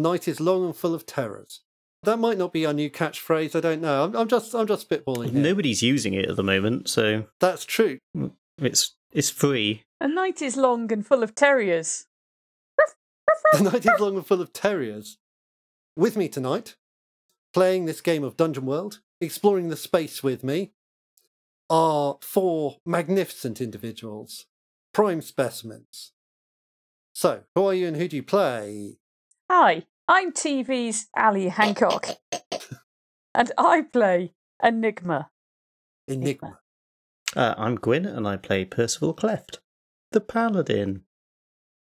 night is long and full of terrors. That might not be our new catchphrase. I don't know. I'm, I'm just I'm just spitballing. Here. Nobody's using it at the moment, so That's true. it's it's free. A night is long and full of terriers. The night is long and full of terriers. With me tonight, playing this game of Dungeon World, exploring the space with me, are four magnificent individuals, prime specimens. So, who are you and who do you play? Hi, I'm TV's Ali Hancock, and I play Enigma. Enigma. Uh, I'm Gwyn, and I play Percival Cleft, the Paladin.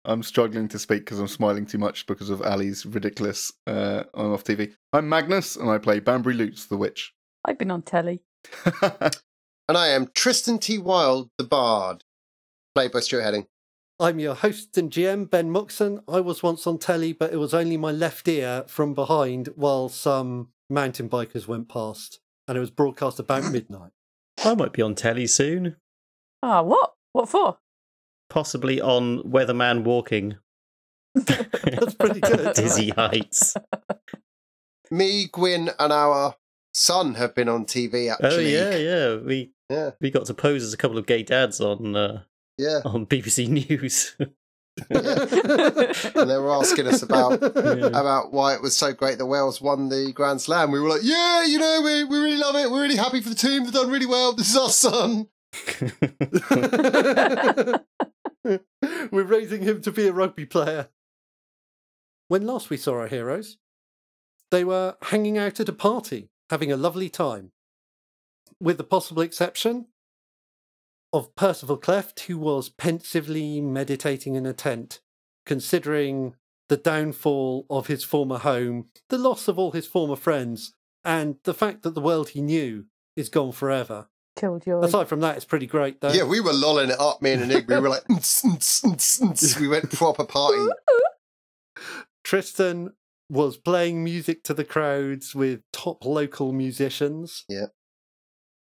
I'm struggling to speak because I'm smiling too much because of Ali's ridiculous uh, on off TV. I'm Magnus, and I play Banbury Lutz, the witch. I've been on telly. And I am Tristan T. Wild, the Bard, played by Stuart Heading. I'm your host and GM, Ben Moxon. I was once on telly, but it was only my left ear from behind while some mountain bikers went past, and it was broadcast about midnight. I might be on telly soon, Ah, what? What for? possibly on Weatherman Walking. That's pretty good. Dizzy Heights. Me, Gwyn, and our son have been on TV, actually. Oh yeah, yeah. We Yeah. we got to pose as a couple of gay dads on uh, Yeah. on BBC News. and they were asking us about Yeah. about why it was so great that Wales won the Grand Slam. We were like, yeah, you know, we, we really love it. We're really happy for the team. They've done really well. This is our son. We're raising him to be a rugby player. When last we saw our heroes, they were hanging out at a party, having a lovely time. With the possible exception of Percival Cleft, who was pensively meditating in a tent, considering the downfall of his former home, the loss of all his former friends, and the fact that the world he knew is gone forever. Killjoy. Aside from that, it's pretty great, though. Yeah, we were lolling it up, me and Enigma. We were like, "Ns, ns, ns, ns." we went proper party. Tristan was playing music to the crowds with top local musicians. Yeah.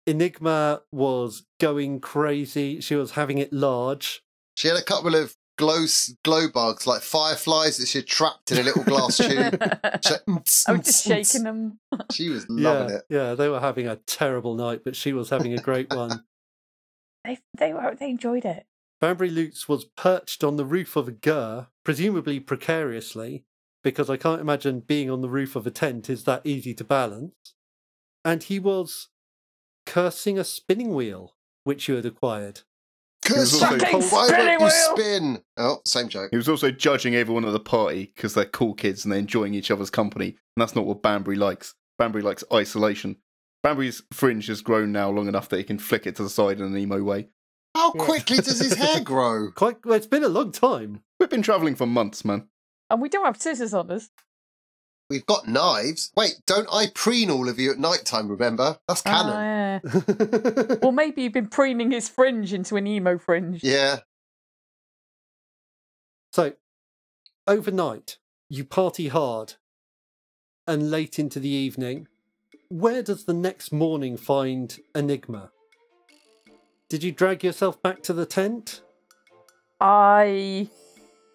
Enigma was going crazy. She was having it large. She had a couple of glow glow bugs, like fireflies that she had trapped in a little glass tube. She, like, "Ns, I was just shaking them. She was loving yeah, it. yeah, they were having a terrible night, but she was having a great one. They they were they enjoyed it. Banbury Lutz was perched on the roof of a ger, presumably precariously, because I can't imagine being on the roof of a tent is that easy to balance. And he was cursing a spinning wheel, which you had acquired. Curse also- Fucking Why spinning won't you wheel! spin? Oh, same joke. he was also judging everyone at the party because they're cool kids and they're enjoying each other's company. And that's not what Banbury likes. Banbury likes isolation. Banbury's fringe has grown now long enough that he can flick it to the side in an emo way. How quickly does his hair grow? Quite well, it's been a long time. We've been travelling for months, man. And we don't have scissors on us. We've got knives. Wait, don't I preen all of you at night time, remember? That's canon. Ah, yeah. Well, maybe you've been preening his fringe into an emo fringe. yeah. so, overnight, you party hard, and late into the evening, where does the next morning find Enigma? Did you drag yourself back to the tent, I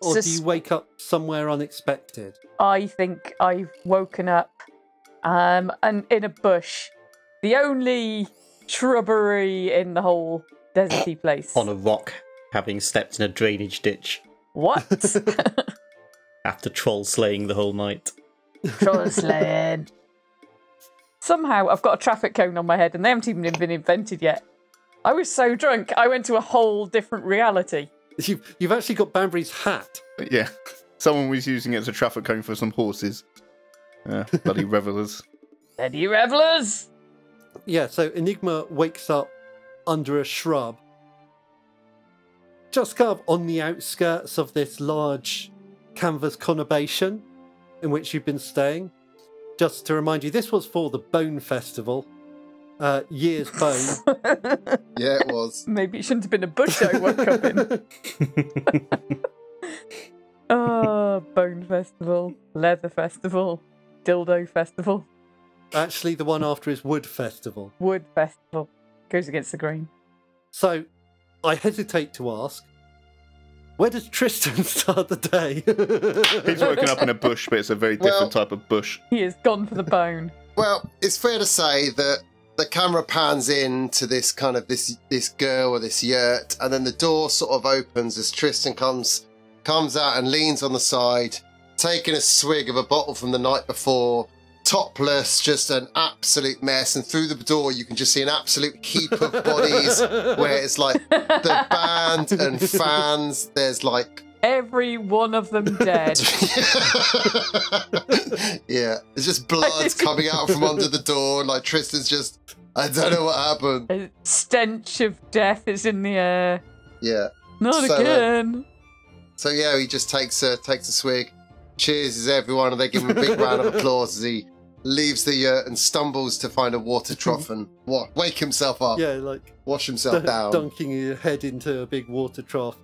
or do you wake up somewhere unexpected? I think I've woken up um and in a bush. The only shrubbery in the whole deserty place. on a rock, having stepped in a drainage ditch What? after troll slaying the whole night. Troll slaying. Somehow I've got a traffic cone on my head and they haven't even been invented yet. I was so drunk, I went to a whole different reality. You've, you've actually got Banbury's hat. Yeah, someone was using it as a traffic cone for some horses. Yeah, bloody revelers. Bloody revelers! Yeah, so Enigma wakes up under a shrub, just kind of on the outskirts of this large canvas conurbation in which you've been staying. Just to remind you, this was for the Bone Festival. Uh, year's Bone. Yeah, it was. Maybe it shouldn't have been a bush I woke up in. Oh, Bone Festival, Leather Festival, Dildo Festival, Actually, the one after is Wood Festival. Wood Festival. Goes against the grain. So, I hesitate to ask, Where does Tristan start the day? He's woken up in a bush, but it's a very different Well- type of bush. He has gone for the bone. Well, it's fair to say that the camera pans in to this kind of this this ger or this yurt, and then the door sort of opens as Tristan comes comes out and leans on the side, taking a swig of a bottle from the night before, topless, just an absolute mess. And through the door, you can just see an absolute heap of bodies, where it's like the band and fans. There's like Every one of them dead. yeah, it's just blood coming out from under the door. Like Tristan's just, I don't know what happened. A stench of death is in the air. Yeah. Not So, uh, again. So yeah, he just takes a takes a swig, cheers everyone, and they give him a big round of applause as he leaves the yurt and stumbles to find a water trough and what wake himself up, yeah, like wash himself down. dunking your head into a big water trough.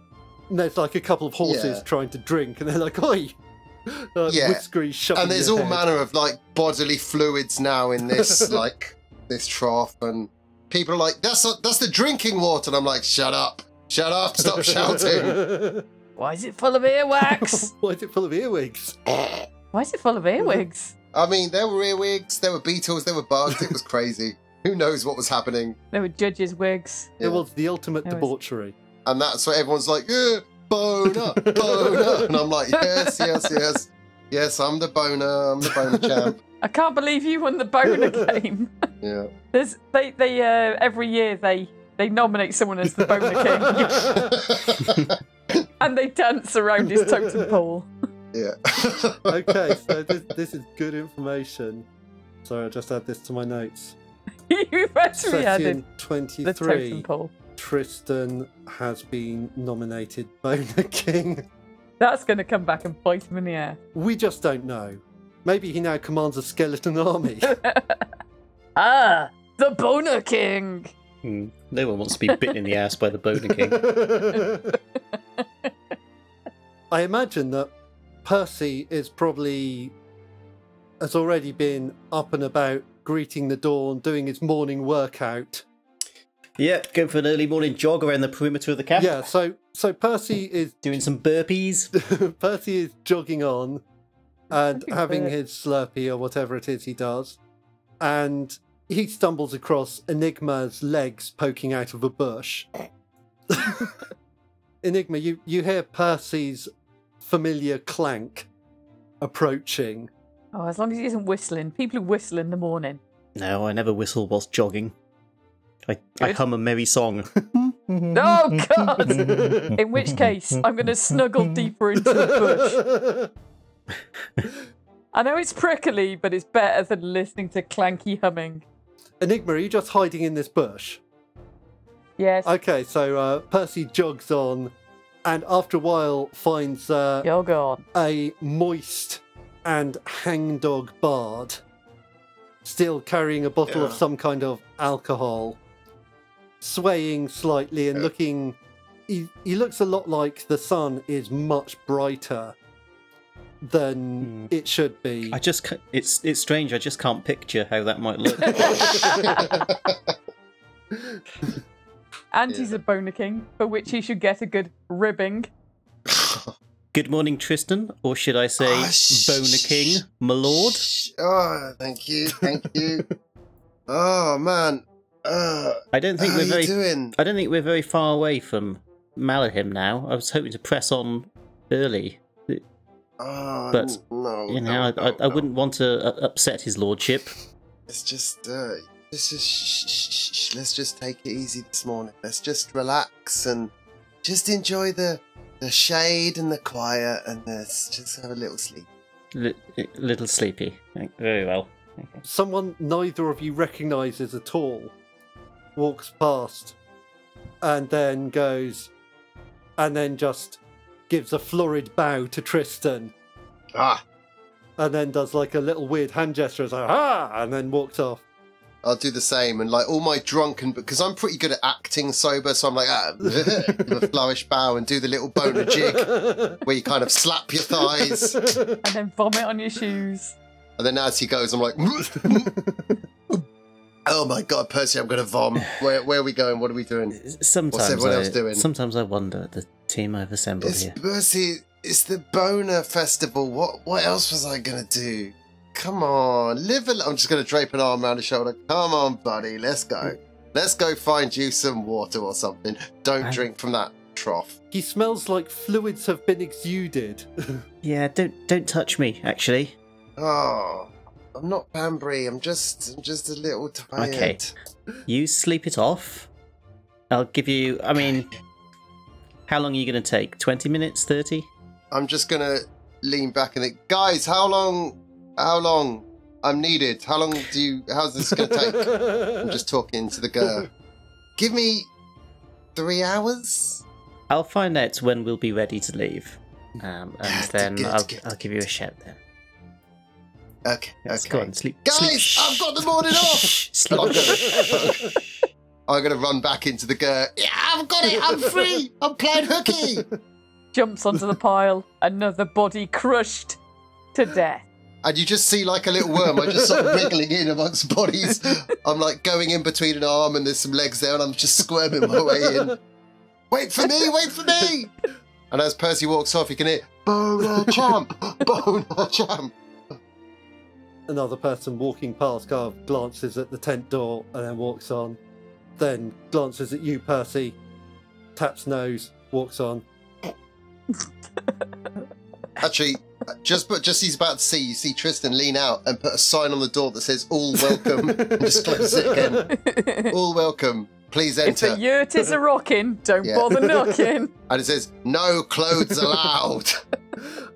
And there's like a couple of horses Yeah. trying to drink, and they're like, "Oi!" Uh, Yeah. Whiskery shoving and there's all head. manner of like bodily fluids now in this like this trough, and people are like, "That's not, that's the drinking water," and I'm like, "Shut up, shut up, stop shouting." Why is it full of earwax? Why is it full of earwigs? Why is it full of earwigs? I mean, there were earwigs, there were beetles, there were bugs. It was crazy. Who knows what was happening? There were judges' wigs. Yeah. It was the ultimate It was- debauchery. And that's what everyone's like, yeah, boner, boner. And I'm like, yes, yes, yes. Yes, I'm the boner, I'm the boner champ. I can't believe you won the boner game. Yeah. There's they they uh, every year they they nominate someone as the boner king and they dance around his totem pole. yeah. Okay, so this, this is good information. Sorry, I just add this to my notes. You've actually Set added in the 23, totem pole. Tristan has been nominated Boner King. That's going to come back and bite him in the ass. We just don't know. Maybe he now commands a skeleton army. Ah, the boner king. Hmm. No one wants to be bitten in the ass by the Boner King. I imagine that Percy is probably has already been up and about greeting the dawn, doing his morning workout. Yeah, going for an early morning jog around the perimeter of the camp. Yeah, so so Percy is Doing some burpees. Percy is jogging on and having fit. his Slurpee or whatever it is he does, and he stumbles across Enigma's legs poking out of a bush. Enigma, you, you hear Percy's familiar clank approaching. Oh, as long as he isn't whistling. People who whistle in the morning. No, I never whistle whilst jogging. I, I hum a merry song. Oh God! In which case, I'm going to snuggle deeper into the bush. I know it's prickly, but it's better than listening to clanky humming. Enigma, are you just hiding in this bush? Yes, Okay, so uh, Percy jogs on and after a while finds uh, you're a moist and hangdog bard, still carrying a bottle of some kind of alcohol, swaying slightly and Yeah. looking. He, he looks a lot like the sun is much brighter than Hmm. it should be. I just ca- it's it's strange. I just can't picture how that might look. And he's a boner king, for which he should get a good ribbing. Good morning, Tristan, or should I say, Ah, sh- Boner King, my lord? Oh, thank you, thank you. oh man, uh, I don't think how we're you very. doing? I don't think we're very far away from Malahim now. I was hoping to press on early. Oh, but, no, You know, no, I, I, no, I no. wouldn't want to uh, upset his lordship. It's just, uh, let's just, shh, shh, shh, shh, let's just take it easy this morning. Let's just relax and just enjoy the the shade and the quiet, and let's just have a little sleep. Li- little sleepy. Very well. Okay. Someone neither of you recognizes at all walks past and then goes and then just gives a florid bow to Tristan Ah, and then does like a little weird hand gesture as like, ah, and then walks off. I'll do the same, and like all my drunken, because I'm pretty good at acting sober, so I'm like, ah, a flourish bow and do the little boner jig where you kind of slap your thighs, And then vomit on your shoes. and then as he goes, I'm like, oh my god, Percy, I'm gonna vom. Where, where are we going? What are we doing? Sometimes everyone I, else doing? Sometimes I wonder the team I've assembled It's here. Percy, It's the boner festival. What what else was I gonna do? Come on, live a. I'm just gonna drape an arm around his shoulder. Come on, buddy, let's go. Let's go find you some water or something. Don't I- drink from that trough. He smells like fluids have been exuded. Yeah, don't don't touch me. Actually, Oh, I'm not Banbury. I'm just I'm just a little tired. Okay. you sleep it off. I'll give you. I mean, how long are you going to take? Twenty minutes? Thirty? I'm just gonna lean back and think, guys, how long? How long? I'm needed. How long do you? How's this gonna take? I'm just talking to the girl. Give me three hours. I'll find out when we'll be ready to leave, um, and then good, I'll, good. I'll give you a shout then. Okay. Yes, okay. Go on, sleep. Guys, sleep. I've got the morning off. Sleep. I'm gonna, I'm gonna run back into the girl. Yeah, I've got it. I'm free. I'm playing hooky. Jumps onto the pile. Another body crushed to death. And you just see like a little worm. I just sort of wriggling in amongst bodies. I'm like going in between an arm and there's some legs there, and I'm just squirming my way in. Wait for me! Wait for me! And as Percy walks off, you can hear Boner Champ, Boner Champ. Another person walking past kind of glances at the tent door and then walks on. Then glances at you, Percy, taps nose, walks on. Actually, just but just he's about to see, you see Tristan lean out and put a sign on the door that says "All welcome." and just close it again. All welcome. Please enter. the enter. yurt is a rocking, don't Yeah. bother knocking. And it says "No clothes allowed."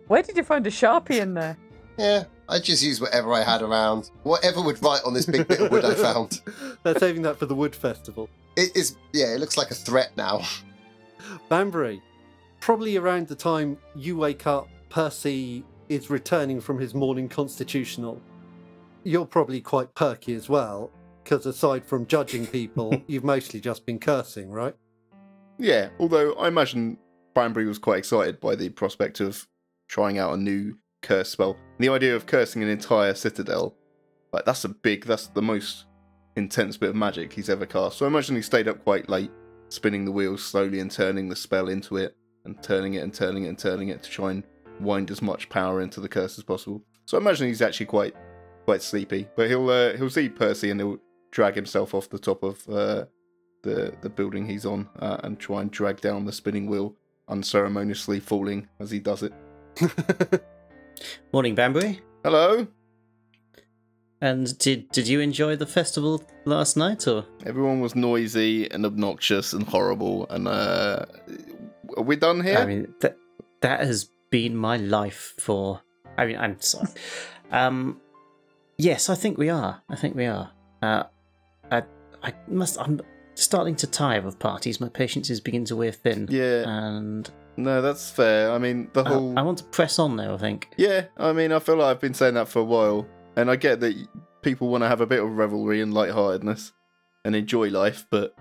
Where did you find a sharpie in there? yeah, I just used whatever I had around. Whatever would write on this big bit of wood I found. They're saving that for the Wood Festival. It is. Yeah, it looks like a threat now. Banbury, probably around the time you wake up, Percy is returning from his morning constitutional. You're probably quite perky as well, because aside from judging people, you've mostly just been cursing, right? Yeah, although I imagine Banbury was quite excited by the prospect of trying out a new curse spell. The idea of cursing an entire citadel, like that's a big, that's the most intense bit of magic he's ever cast. So I imagine he stayed up quite late, spinning the wheels slowly and turning the spell into it, and turning it and turning it and turning it to try and wind as much power into the curse as possible. So I imagine he's actually quite, quite sleepy. But he'll uh, he'll see Percy and he'll drag himself off the top of uh, the the building he's on uh, and try and drag down the spinning wheel, unceremoniously falling as he does it. Morning, Banbury. Hello, And did did you enjoy the festival last night, or everyone was noisy and obnoxious and horrible. And uh, are we done here? I mean that that has been my life for. I mean, I'm sorry. um, yes, I think we are. I think we are. Uh, I I must. I'm starting to tire of parties. My patience is beginning to wear thin. yeah, And no, that's fair. I mean, the whole I want to press on now. I think. Yeah, I mean, I feel like I've been saying that for a while, and I get that people want to have a bit of revelry and lightheartedness and enjoy life, but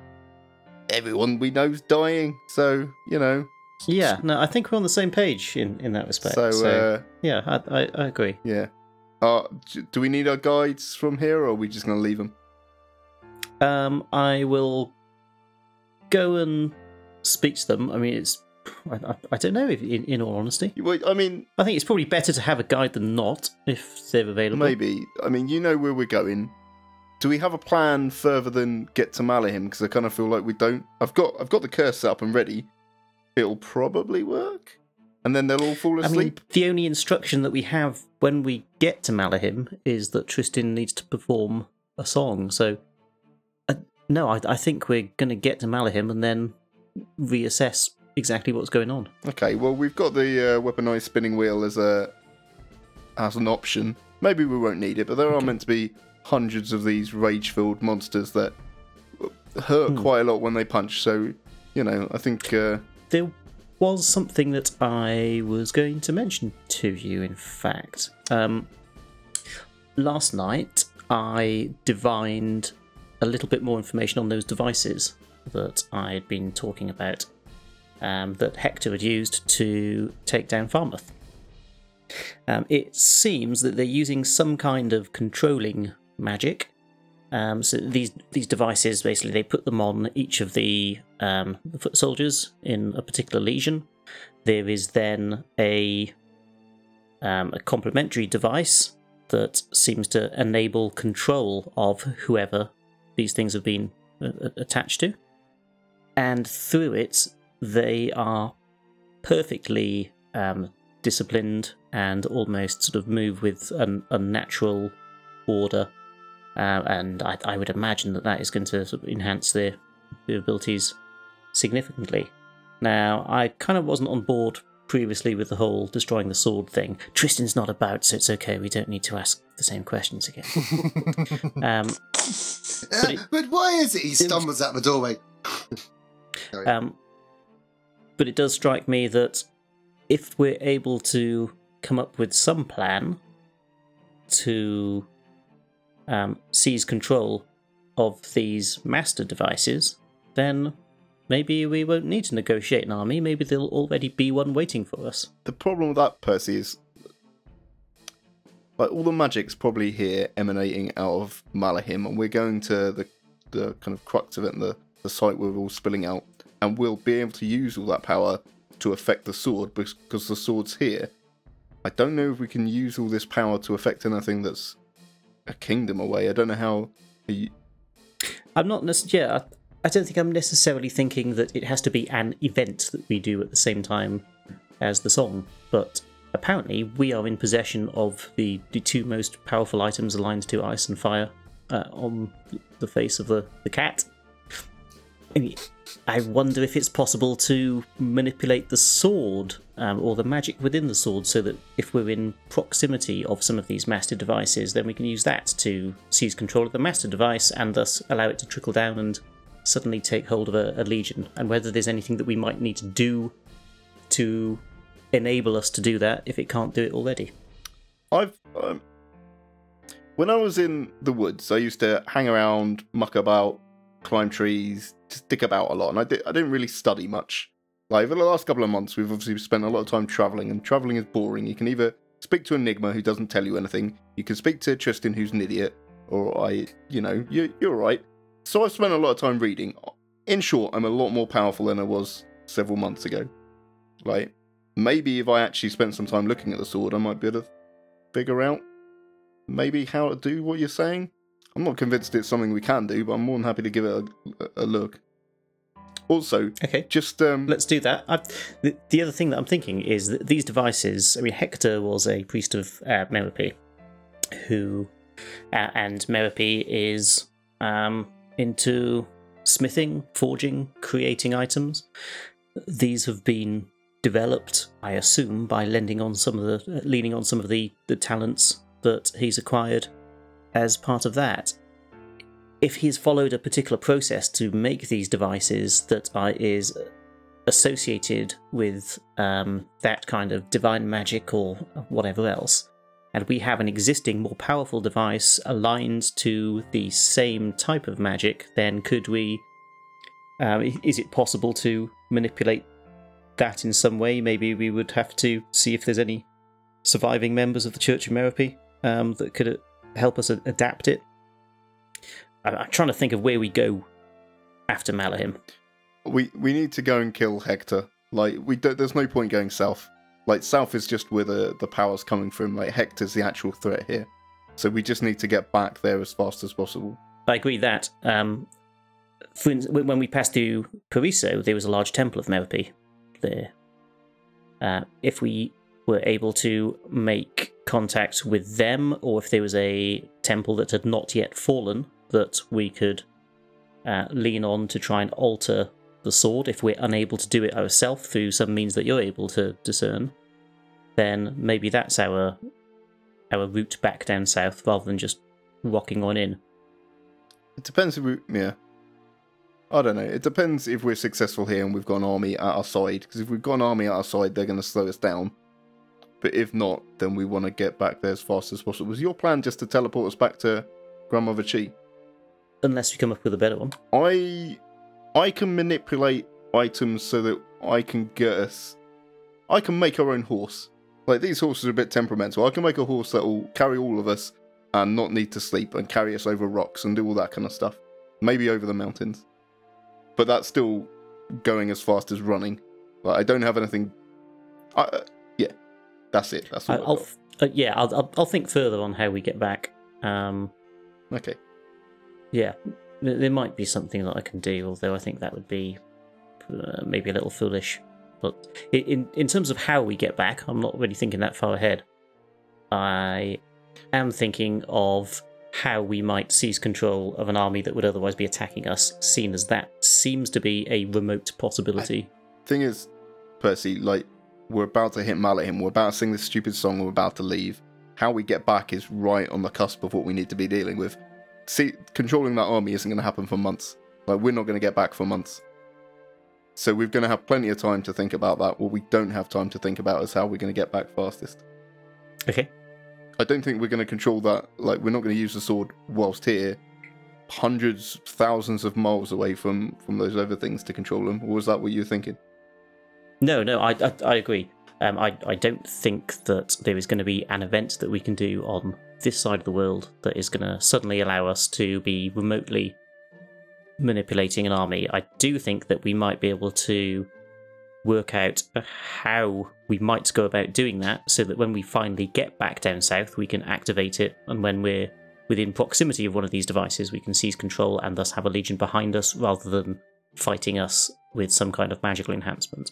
everyone we know's dying, so you know. Yeah. No, I think we're on the same page in in that respect. So, uh, yeah, I, I I agree. yeah. Uh, do we need our guides from here, or are we just going to leave them? Um, I will go and speak to them. I mean, it's. I, I, I don't know. If, in, in all honesty, I mean, I think it's probably better to have a guide than not if they're available. maybe. I mean, you know where we're going. Do we have a plan further than get to Malahim? Because I kind of feel like we don't. I've got I've got the curse set up and ready. It'll probably work, and then they'll all fall I mean, asleep. the only instruction that we have when we get to Malahim is that Tristan needs to perform a song. So, uh, no, I, I think we're going to get to Malahim and then reassess exactly what's going on. Okay, well we've got the uh, weaponized spinning wheel as a as an option. Maybe we won't need it, but there are meant to be hundreds of these rage-filled monsters that hurt Hmm. quite a lot when they punch. So, you know, I think uh, There was something that I was going to mention to you, in fact. Um, last night, I divined a little bit more information on those devices that I had been talking about um, that Hector had used to take down Farmouth. Um, it seems that they're using some kind of controlling magic Um, so these these devices basically they put them on each of the, um, foot soldiers in a particular legion. There is then a um, a complementary device that seems to enable control of whoever these things have been uh, attached to, and through it they are perfectly um, disciplined and almost sort of move with an, a natural order. Uh, and I, I, would imagine that that is going to sort of enhance their, their abilities significantly. Now, I kind of wasn't on board previously with the whole destroying the sword thing. Tristan's not about, so it's okay. We don't need to ask the same questions again. um, but, it, but, why is it he stumbles out the doorway? um, but it does strike me that if we're able to come up with some plan to um, seize control of these master devices, then maybe we won't need to negotiate an army. Maybe there'll already be one waiting for us. The problem with that, Percy, is like all the magic's probably here emanating out of Malahim, and we're going to the the kind of crux of it, and the the site where we're all spilling out, and we'll be able to use all that power to affect the sword because the sword's here. I don't know if we can use all this power to affect anything that's a kingdom away. I don't know how. You... I'm not necessarily. Yeah, I don't think I'm necessarily thinking that it has to be an event that we do at the same time as the song, but apparently we are in possession of the, the two most powerful items aligned to ice and fire uh, on the face of the, the cat. I wonder if it's possible to manipulate the sword um, or the magic within the sword so that if we're in proximity of some of these master devices, then we can use that to seize control of the master device and thus allow it to trickle down and suddenly take hold of a, a legion. And whether there's anything that we might need to do to enable us to do that if it can't do it already. I've. Um, when I was in the woods, I used to hang around, muck about, climb trees, just dick about a lot, and I, di- I didn't really study much. Like over the last couple of months, we've obviously spent a lot of time traveling, and traveling is boring. You can either speak to Enigma, who doesn't tell you anything. You can speak to Tristan, who's an idiot, or I, you know, you, you're right. So I've spent a lot of time reading. In short, I'm a lot more powerful than I was several months ago. Like, maybe if I actually spent some time looking at the sword, I might be able to figure out maybe how to do what you're saying. I'm not convinced it's something we can do, but I'm more than happy to give it a, a look. Also, okay, just um, let's do that. The, the, other thing that I'm thinking is that these devices. I mean, Hector was a priest of uh, Merope, who, uh, and Merope is um, into smithing, forging, creating items. These have been developed, I assume, by lending on some of the, leaning on some of the, the talents that he's acquired as part of that. If he's followed a particular process to make these devices that are, is associated with um, that kind of divine magic or whatever else, and we have an existing, more powerful device aligned to the same type of magic, then could we? Um, is it possible to manipulate that in some way? Maybe we would have to see if there's any surviving members of the Church of Merope um, that could help us adapt it. I'm trying to think of where we go after Malahim. We we need to go and kill Hector. Like we don't. There's no point going south. Like south is just where the the power's coming from. Like Hector's the actual threat here. So we just need to get back there as fast as possible. I agree that. Um, for, when we passed through Pariso, there was a large temple of Merope there. Uh, if we were able to make contact with them, or if there was a temple that had not yet fallen that we could uh, lean on to try and alter the sword, if we're unable to do it ourselves through some means that you're able to discern, then maybe that's our our route back down south rather than just rocking on in. It depends if we, yeah. I don't know. It depends if we're successful here and we've got an army at our side. Because if we've got an army at our side, they're going to slow us down. But if not, then we want to get back there as fast as possible. Was your plan just to teleport us back to Grandmother Chi? Unless you come up with a better one. I I can manipulate items so that I can get us. I can make our own horse. Like these horses are a bit temperamental. I can make a horse that will carry all of us and not need to sleep and carry us over rocks and do all that kind of stuff. Maybe over the mountains. But that's still going as fast as running. Like, I don't have anything. I, that's it. That's all I, I've I'll, uh, yeah, I'll, I'll I'll think further on how we get back. Um, Okay. yeah, there, there might be something that I can do, although I think that would be uh, maybe a little foolish. But in in terms of how we get back, I'm not really thinking that far ahead. I am thinking of how we might seize control of an army that would otherwise be attacking us, seen as that seems to be a remote possibility. Thing is, Percy, like, we're about to hit Malahim, we're about to sing this stupid song, we're about to leave. How we get back is right on the cusp of what we need to be dealing with. See, controlling that army isn't going to happen for months. Like, we're not going to get back for months. So we're going to have plenty of time to think about that. What we don't have time to think about is how we're going to get back fastest. Okay. I don't think we're going to control that. Like, we're not going to use the sword whilst here, hundreds, thousands of miles away from from those other things to control them. Or was that what you were thinking? No, no, I, I, I agree. Um, I, I don't think that there is going to be an event that we can do on this side of the world that is going to suddenly allow us to be remotely manipulating an army. I do think that we might be able to work out how we might go about doing that so that when we finally get back down south, we can activate it, and when we're within proximity of one of these devices, we can seize control and thus have a legion behind us rather than fighting us with some kind of magical enhancement.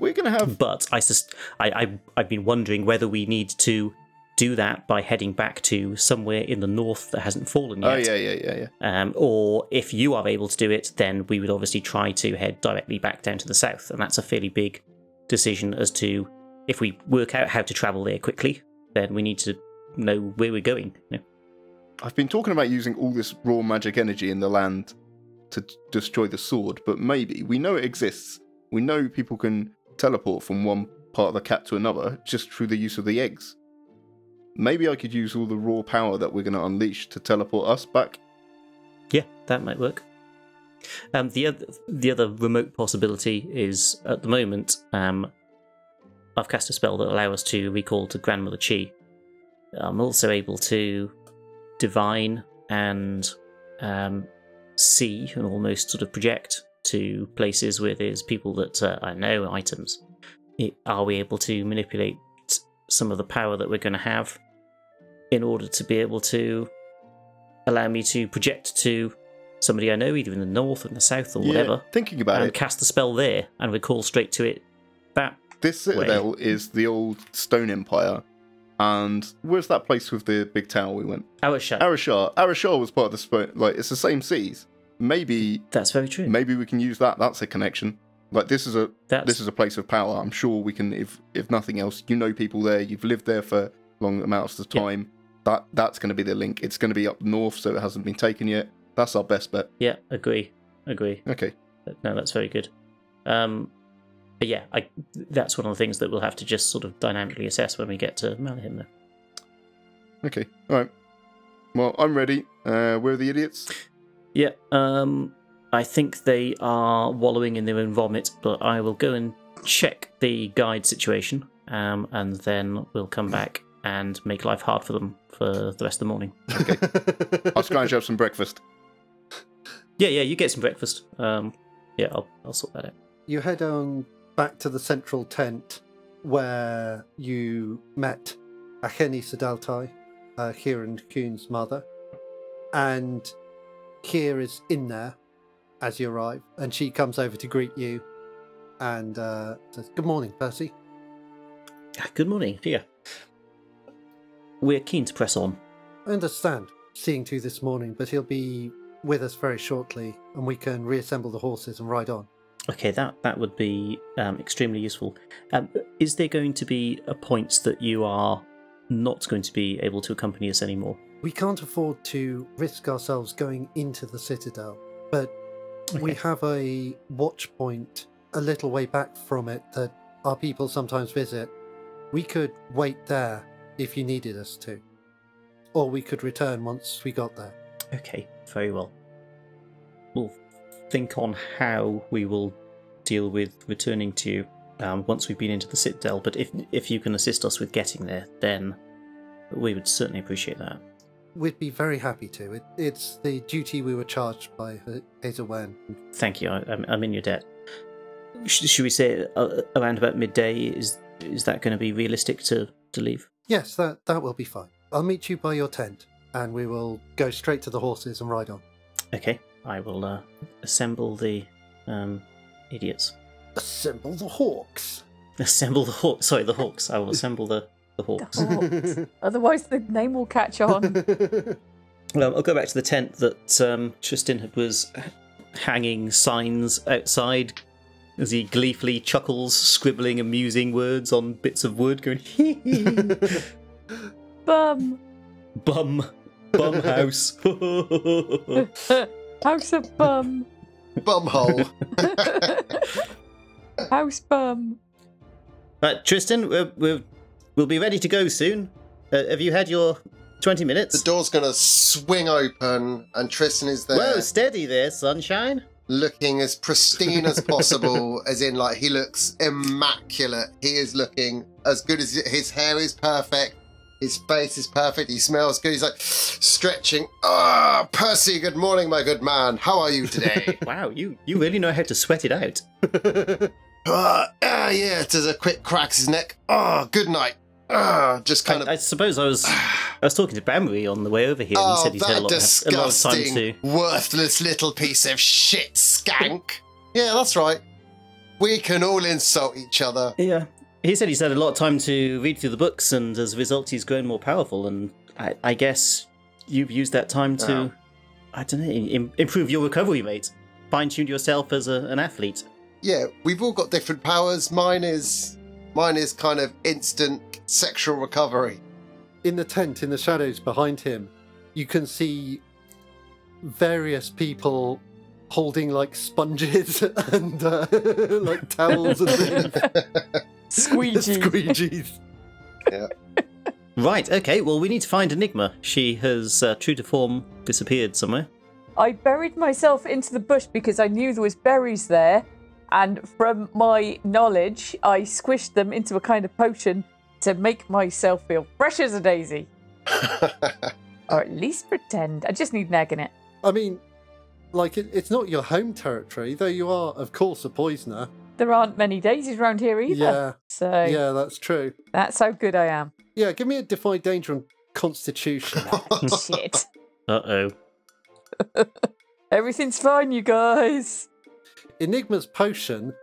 We're going to have But I, sus- I, I, I've been wondering whether we need to do that by heading back to somewhere in the north that hasn't fallen yet. Oh yet. yeah, yeah, yeah, yeah. Um, or if you are able to do it, then we would obviously try to head directly back down to the south, and that's a fairly big decision as to if we work out how to travel there quickly, then we need to know where we're going. you know. I've been talking about using all this raw magic energy in the land to destroy the sword, but maybe we know it exists. We know people can teleport from one part of the cat to another just through the use of the eggs. Maybe I could use all the raw power that we're going to unleash to teleport us back. Yeah, that might work. Um, the other the other remote possibility is at the moment um, I've cast a spell that allows us to recall to Grandmother Chi. I'm also able to divine and um, see and almost sort of project to places where there's people that uh, I know items. It, are we able to manipulate some of the power that we're going to have in order to be able to allow me to project to somebody I know, either in the north or in the south or whatever, Yeah, thinking about and it, cast the spell there and recall straight to it. That this citadel is the old Stone Empire. And where's that place with the big tower we went? shut. Arashar. Arashar was part of the like it's the same seas. Maybe That's very true. maybe we can use that. That's a connection. Like this is a That's this is a place of power. I'm sure we can, if if nothing else, you know people there. You've lived there for long amounts of Yeah. time. That that's going to be the link. It's going to be up north, so it hasn't been taken yet. That's our best bet. yeah, agree, agree. Okay. No, that's very good. Um, but yeah, I, that's one of the things that we'll have to just sort of dynamically assess when we get to Malahim. Though. Okay. All right. Well, I'm ready. Uh, where are the idiots? Yeah, um, I think they are wallowing in their own vomit, but I will go and check the guide situation, um, and then we'll come back and make life hard for them for the rest of the morning. Okay. I'll scrounge up some breakfast. Yeah, yeah, you get some breakfast. Um, yeah, I'll, I'll sort that out. you head on back to the central tent where you met Acheni Sedaltai, uh, Kieran Kuhn's mother. And Kier is in there as you arrive, and she comes over to greet you and uh, says, Good morning, Percy. Good morning. Yeah. We're keen to press on. I understand seeing to this morning, but he'll be with us very shortly, and we can reassemble the horses and ride on. Okay, that that would be um, extremely useful. Um, is there going to be a point that you are not going to be able to accompany us anymore? We can't afford to risk ourselves going into the citadel, but we have a watch point a little way back from it that our people sometimes visit. We could wait there if you needed us to, or we could return once we got there. Okay, very well. We'll think on how we will deal with returning to you um, once we've been into the citadel. But if if you can assist us with getting there, then we would certainly appreciate that. We'd be very happy to. It, it's the duty we were charged by Hazel Wen. Thank you. I, I'm, I'm in your debt. Sh- should we say uh, around about midday? Is is that going to be realistic to, to leave? Yes, that, that will be fine. I'll meet you by your tent, and we will go straight to the horses and ride on. Okay. I will uh, assemble the um, idiots. Assemble the hawks. Assemble the hawks. Sorry, the hawks. I will assemble the the hawks. The Hawks. Otherwise, the name will catch on. Well, I'll go back to the tent that um, Tristan was hanging signs outside as he gleefully chuckles, scribbling amusing words on bits of wood, going, Bum. bum, bum house. House of bum. Bumhole. House bum. right, Tristan, we're, we're, we'll be ready to go soon. Uh, have you had your 20 minutes? the door's gonna swing open, and Tristan is there. Whoa, steady there, sunshine. looking as pristine as possible, as in like he looks immaculate. He is looking as good as his hair is perfect. His face is perfect. He smells good. He's like stretching. Ah, Percy, good morning, my good man. How are you today? Wow, you, you really know how to sweat it out. Ah, ah, yeah. Does a quick cracks his neck. Ah, good night. Ah, just kind of. I, I suppose I was I was talking to Banbury on the way over here, and he oh, said he's had a that lot, of, a lot of time disgusting, to. worthless little piece of shit skank. yeah, that's right. We can all insult each other. Yeah, he said he's had a lot of time to read through the books, and as a result, he's grown more powerful. And I, I guess you've used that time to, Oh. I don't know, Im- improve your recovery mate. fine tune yourself as a, an athlete. Yeah, we've all got different powers. Mine is mine is kind of instant sexual recovery. in the tent, in the shadows behind him, you can see various people holding like sponges and uh, like towels and things. Squeegee. Squeegees. Right. Okay. Well, we need to find Enigma. She has, uh, true to form, disappeared somewhere. I buried myself into the bush because I knew there was berries there, and from my knowledge, I squished them into a kind of potion to make myself feel fresh as a daisy, or at least pretend. I just need an egg in it. I mean, like it, it's not your home territory, though you are, of course, a poisoner. There aren't many daisies around here either, Yeah, so yeah, that's true. that's how good I am. Yeah, give me a defy danger on Constitution. Shit, Uh oh. everything's fine, you guys. Enigma's potion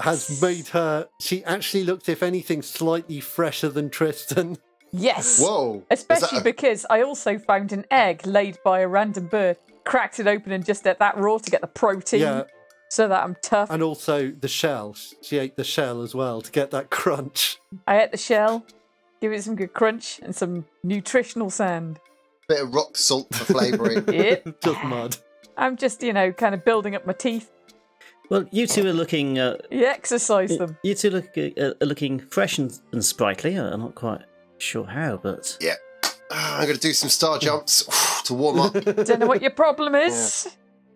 has made her. She actually looked, if anything, slightly fresher than Tristan. Yes. Whoa! Especially a- because I also found an egg laid by a random bird, cracked it open and just ate that raw to get the protein Yeah, so that I'm tough. and also the shell. She ate the shell as well to get that crunch. I ate the shell, give it some good crunch and some nutritional sand. bit of rock salt for flavouring. Yep. Just mud. I'm just, you know, kind of building up my teeth. Well, you two are looking. Uh, You exercise them. you two look uh, are looking fresh and, and sprightly. I'm not quite sure how, but Yeah. I'm going to do some star jumps to warm up. Don't know what your problem is.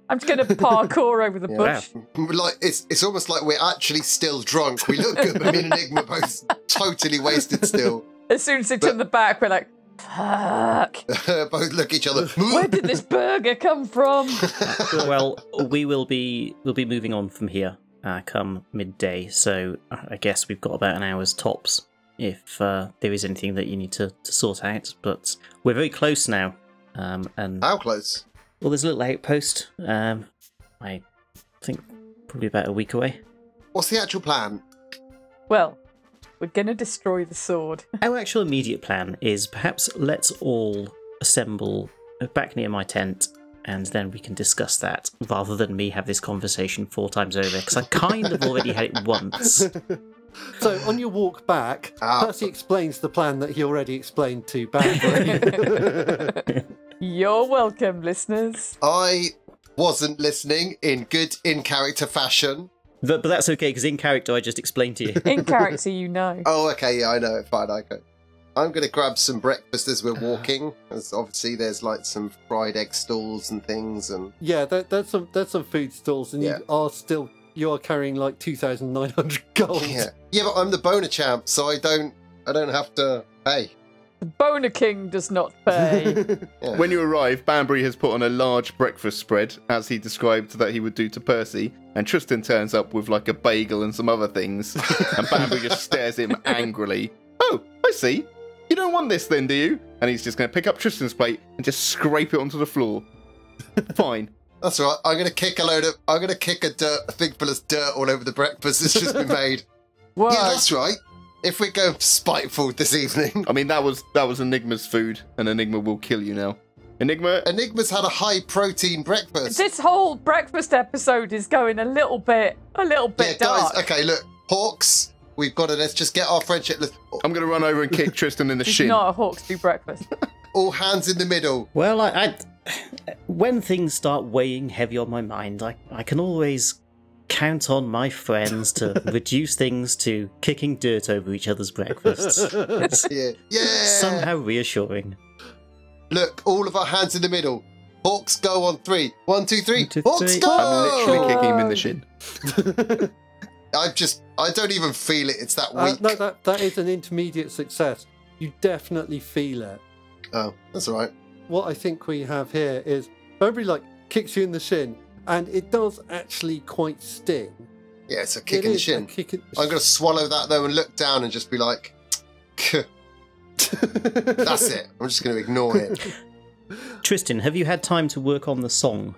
I'm just going to parkour over the Yeah. bush. like it's it's almost like we're actually still drunk. We look good, but me and Enigma both totally wasted still. As soon as they turn the back, we're like, fuck. both look at each other. Where did this burger come from? well, we will be we'll be moving on from here uh, come midday. So I guess we've got about an hour's tops if uh, there is anything that you need to, to sort out. But we're very close now, um, and How close? well, there's a little outpost. Um, I think probably about a week away. What's the actual plan? Well, we're going to destroy the sword. Our actual immediate plan is perhaps let's all assemble back near my tent. And then we can discuss that rather than me have this conversation four times over because I kind of already had it once. So on your walk back, Ah. Percy explains the plan that he already explained to Banbury. You're welcome, listeners. I wasn't listening in good in character fashion. But, but that's okay because in character I just explained to you. In character, you know. Oh, okay, yeah, I know it. Fine, okay. I'm going to grab some breakfast as we're ah. walking. As obviously, there's like some fried egg stalls and things, and yeah, there, there's some there's some food stalls, and Yeah. you are still you are carrying like two thousand nine hundred gold. yeah, yeah. But I'm the boner champ, so I don't, I don't have to pay. The Boner King does not pay. When you arrive, Banbury has put on a large breakfast spread, as he described that he would do to Percy, and Tristan turns up with like a bagel and some other things, and Banbury just stares at him angrily. Oh, I see. You don't want this then, do you? And he's just going to pick up Tristan's plate and just scrape it onto the floor. Fine. That's right. I'm gonna kick a load of. I'm gonna kick a dirt, a thing full of dirt all over the breakfast that's just been made. What? Yeah, that's right. If we go spiteful this evening, I mean, that was that was Enigma's food, and Enigma will kill you now. Enigma, Enigma's had a high protein breakfast. This whole breakfast episode is going a little bit, a little yeah, bit dark. guys. Okay, look, Hawks. We've got to. Let's just get our friendship. Let's, I'm going to run over and kick Tristan in the It's shin. not a Hawksby breakfast. all hands in the middle. Well, I, I when things start weighing heavy on my mind, I, I can always count on my friends to reduce things to kicking dirt over each other's breakfasts. Yeah, yeah. somehow reassuring. Look, all of our hands in the middle. Hawks go on three. One, two, three. One, two, Hawks three. go. I'm literally kicking him in the shin. I just, I don't even feel it. It's that Uh, weak. no, that, that is an intermediate success. You definitely feel it. Oh, that's all right. What I think we have here is Banbury like kicks you in the shin, and it does actually quite sting. Yeah, it's a kick It in the shin. kick in- I'm going to swallow that though and look down and just be like, that's it. I'm just going to ignore it. Tristan, have you had time to work on the song?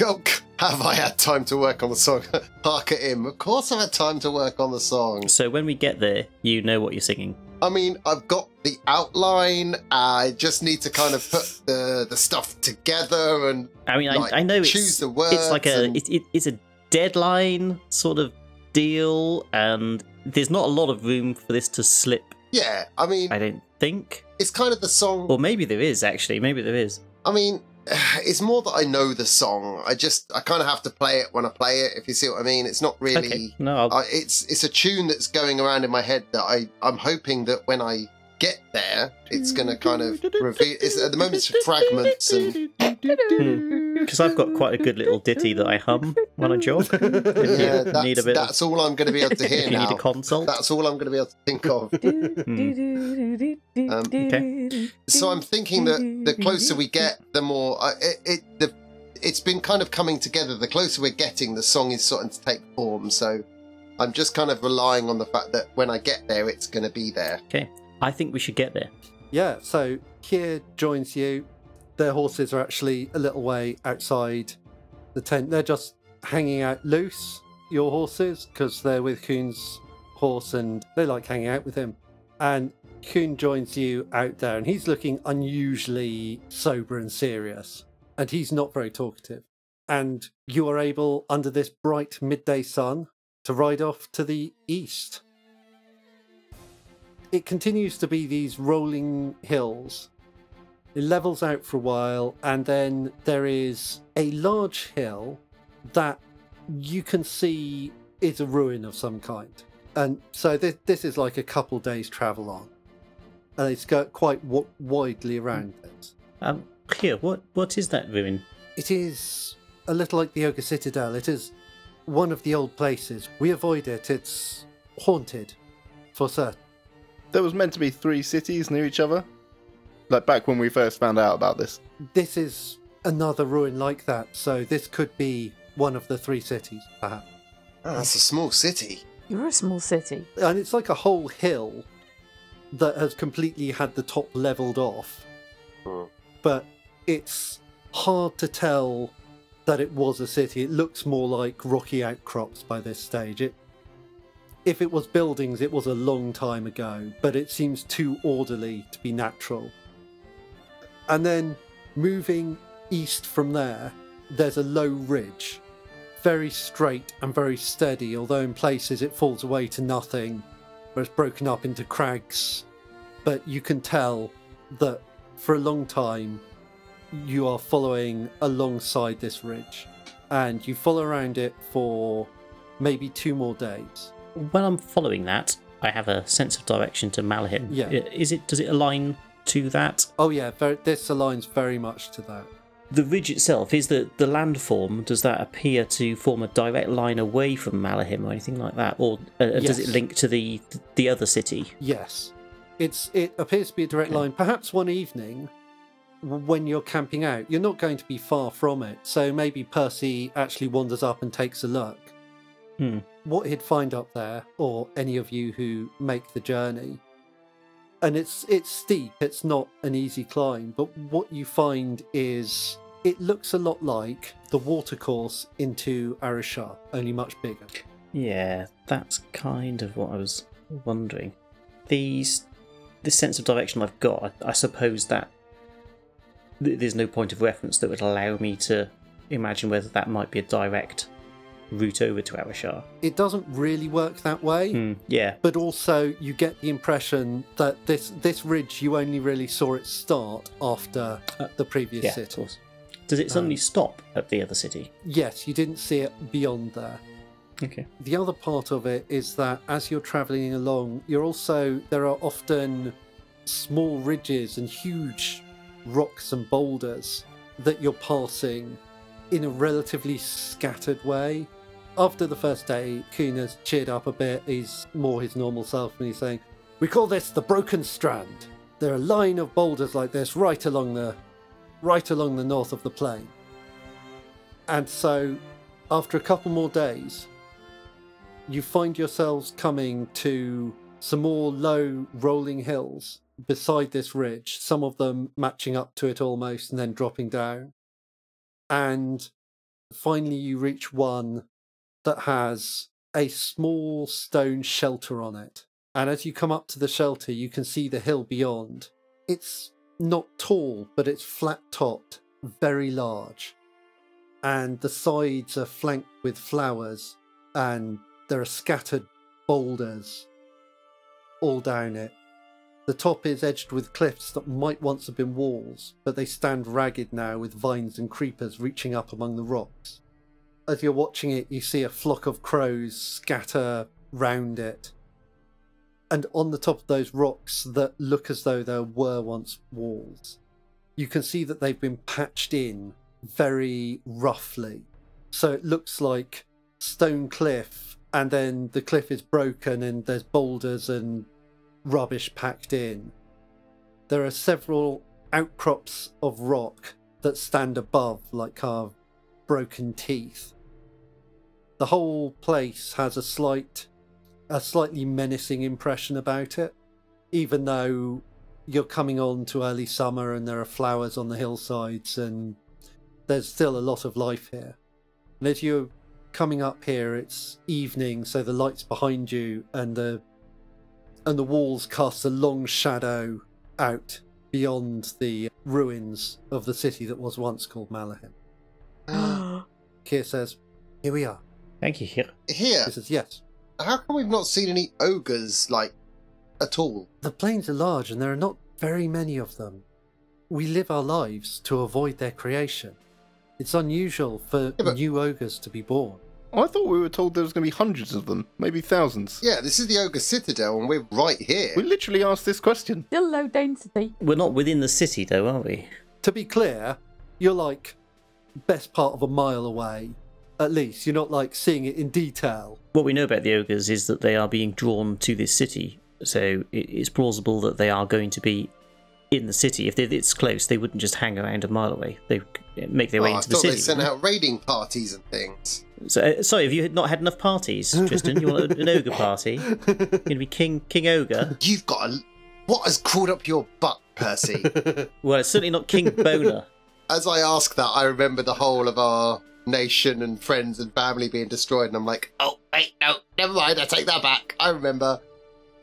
Oh, have I had time to work on the song? Hark at him. Of course I've had time to work on the song. So when we get there, you know what you're singing. I mean, I've got the outline. I just need to kind of put the, the stuff together and I mean, Like, I, I know it's choose the it's like a and- it, it, it's a deadline sort of deal, and there's not a lot of room for this to slip. yeah, I mean, I don't think, it's kind of the song. or maybe there is actually. Maybe there is. I mean, it's more that I know the song. I just, I kind of have to play it when I play it, if you see what I mean. It's not really. Okay, no, I'll, I, it's it's a tune that's going around in my head that I I'm hoping that when I get there, it's going to kind of reveal. It's, at the moment, it's fragments and hmm. Because I've got quite a good little ditty that I hum when I jog. If yeah, you need a that's, bit. that's all I'm going to be able to hear if you need now. a consult. That's all I'm going to be able to think of. Um, okay. So I'm thinking that the closer we get, the more I it, it the it's been kind of coming together. The closer we're getting, the song is starting to take form. So I'm just kind of relying on the fact that when I get there, it's going to be there. Okay. I think we should get there. Yeah, so Kier joins you. Their horses are actually a little way outside the tent. They're just hanging out loose, your horses, because they're with Kuhn's horse and they like hanging out with him. And Kuhn joins you out there and he's looking unusually sober and serious. And he's not very talkative. And you are able, under this bright midday sun, to ride off to the east it continues to be these rolling hills. It levels out for a while, and then there is a large hill that you can see is a ruin of some kind. And so this, this is like a couple days' travel on. And it's got quite w- widely around it. Um, here, what what is that ruin? It is a little like the Ogre Citadel. It is one of the old places. We avoid it. It's haunted, for certain. There was meant to be three cities near each other. Like back when we first found out about this. this is another ruin like that, so this could be one of the three cities, perhaps. Oh, that's a small city. You're a small city. And it's like a whole hill that has completely had the top leveled off, Hmm. but it's hard to tell that it was a city. It looks more like rocky outcrops by this stage. It, if it was buildings, it was a long time ago, but it seems too orderly to be natural. And then moving east from there, there's a low ridge, very straight and very steady, although in places it falls away to nothing, where it's broken up into crags. But you can tell that for a long time you are following alongside this ridge, and you follow around it for maybe two more days. When I'm following that, I have a sense of direction to Malahim. Yeah. Is it? Does it align to that? Oh yeah, very, this aligns very much to that. The ridge itself is the the landform. Does that appear to form a direct line away from Malahim or anything like that, or uh, does it link to the the other city? Yes. It's it appears to be a direct Okay. line. Perhaps one evening when you're camping out, you're not going to be far from it. So maybe Percy actually wanders up and takes a look. Hmm. What he'd find up there, or any of you who make the journey, and it's it's steep. It's not an easy climb, but what you find is it looks a lot like the watercourse into Arishar, only much bigger. Yeah, that's kind of what I was wondering. These, this sense of direction I've got, I, suppose that th- there's no point of reference that would allow me to imagine whether that might be a direct route over to Arashar. It doesn't really work that way. Hmm, yeah, but also you get the impression that this this ridge you only really saw it start after Uh, the previous yeah, of city. course. Does it suddenly Um, stop at the other city? Yes, you didn't see it beyond there. Okay. The other part of it is that as you're traveling along, you're also there are often small ridges and huge rocks and boulders that you're passing in a relatively scattered way. After the first day, Kuna's cheered up a bit. He's more his normal self and he's saying, We call this the Broken Strand. There are a line of boulders like this right along the right along the north of the plain. And so after a couple more days, you find yourselves coming to some more low rolling hills beside this ridge, some of them matching up to it almost and then dropping down. And finally, you reach one that has a small stone shelter on it. And as you come up to the shelter, you can see the hill beyond. It's not tall, but it's flat topped, very large. And the sides are flanked with flowers, and there are scattered boulders all down it. The top is edged with cliffs that might once have been walls, but they stand ragged now with vines and creepers reaching up among the rocks. As you're watching it, you see a flock of crows scatter round it. And on the top of those rocks that look as though there were once walls, you can see that they've been patched in very roughly. So it looks like stone cliff, and then the cliff is broken, and there's boulders and rubbish packed in. There are several outcrops of rock that stand above, like carved broken teeth. The whole place has a slight, a slightly menacing impression about it, even though you're coming on to early summer and there are flowers on the hillsides and there's still a lot of life here. And as you're coming up here, it's evening, so the lights behind you and the and the walls cast a long shadow out beyond the ruins of the city that was once called Malahim. Kier says, Here we are. Thank you. Here. Here, He says, Yes. how come we've not seen any ogres, like, at all? The plains are large and there are not very many of them. We live our lives to avoid their creation. It's unusual for Yeah, but- new ogres to be born. Oh, I thought we were told there was going to be hundreds of them, maybe thousands. Yeah, this is the ogre citadel, and we're right here. We literally asked this question. Still low density. We're not within the city, though, are we? To be clear, you're like best part of a mile away, at least. You're not like seeing it in detail. What we know about the ogres is that they are being drawn to this city, so it's plausible that they are going to be in the city. If it's close, they wouldn't just hang around a mile away. They make their Oh, way I into the thought city. they sent wouldn't out raiding parties and things. So, uh, sorry, have you not had enough parties, Tristan? You want an ogre party? You're going to be King King Ogre? You've got a. What has crawled up your butt, Percy? Well, it's certainly not King Boner. As I ask that, I remember the whole of our nation and friends and family being destroyed, and I'm like, oh, wait, no, never mind, I take that back. I remember.